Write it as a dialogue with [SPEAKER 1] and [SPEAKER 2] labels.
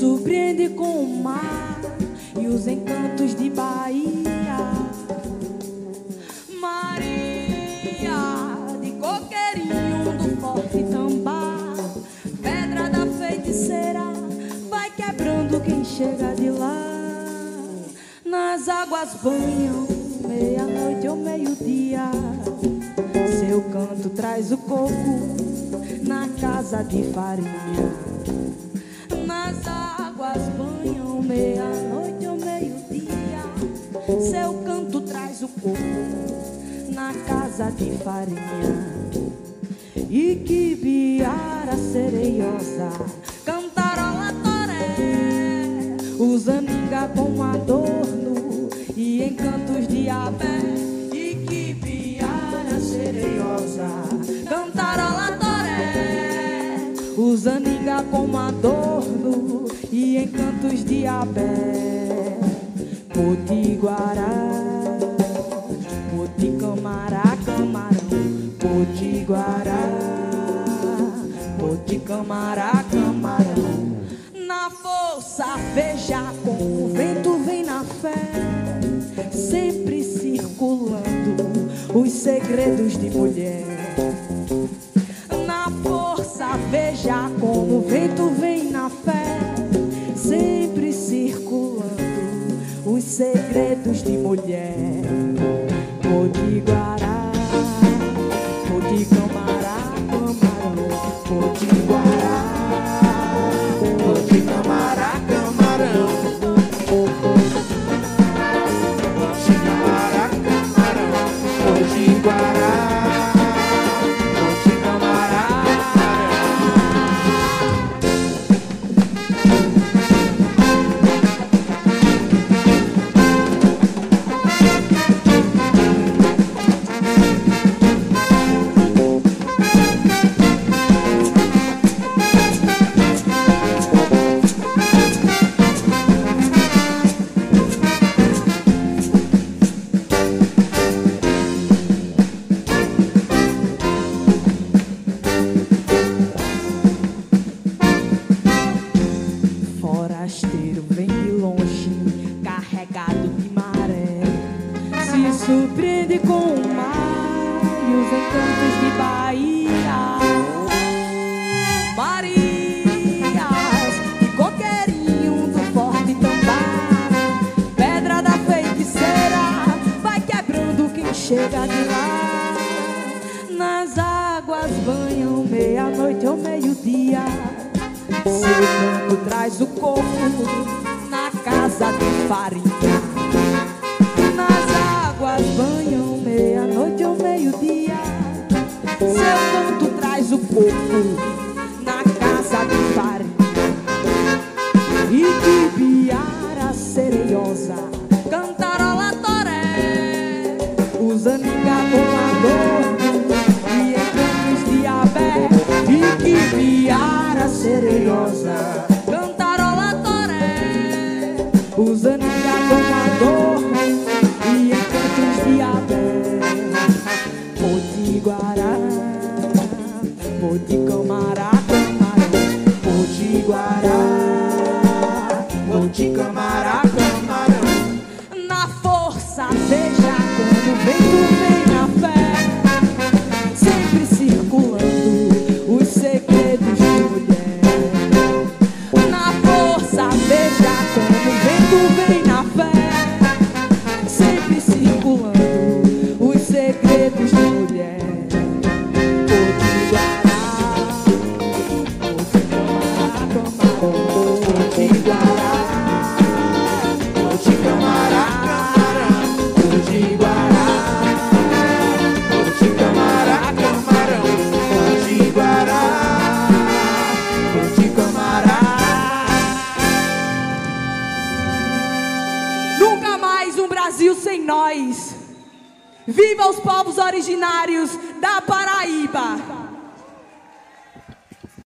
[SPEAKER 1] surpreende com o mar e os encantos de Bahia. Maria de coqueirinho do forte Tambá, pedra da feiticeira, vai quebrando quem chega de lá. Nas águas banham, meia-noite ou meio-dia. Seu canto traz o coco na casa de farinha nas águas banham meia-noite ou meio-dia. Seu canto traz o corpo na casa de farinha. E que viara sereiosa cantarola toré, os amiga com a Usando como adorno e encantos de Abé, Potiguará, Poticamará, camarão, Potiguará, Poticamará, camarão. Na força, veja como o vento vem na fé, sempre circulando os segredos de mulher veja como o vento vem na fé, sempre circulando os segredos de mulher. Podiguará, podiguará. surpreende com o mar e os encantos de Bahia. Marias e coqueirinho do forte tambar, pedra da feiticeira, vai quebrando quem chega de lá. Nas águas banham meia-noite ou meio-dia, seu canto traz o corpo na casa do farinha. coco na casa de bar e que viara sereiosa. Camará, Monte Camará. Brasil sem nós. Viva os povos originários da Paraíba.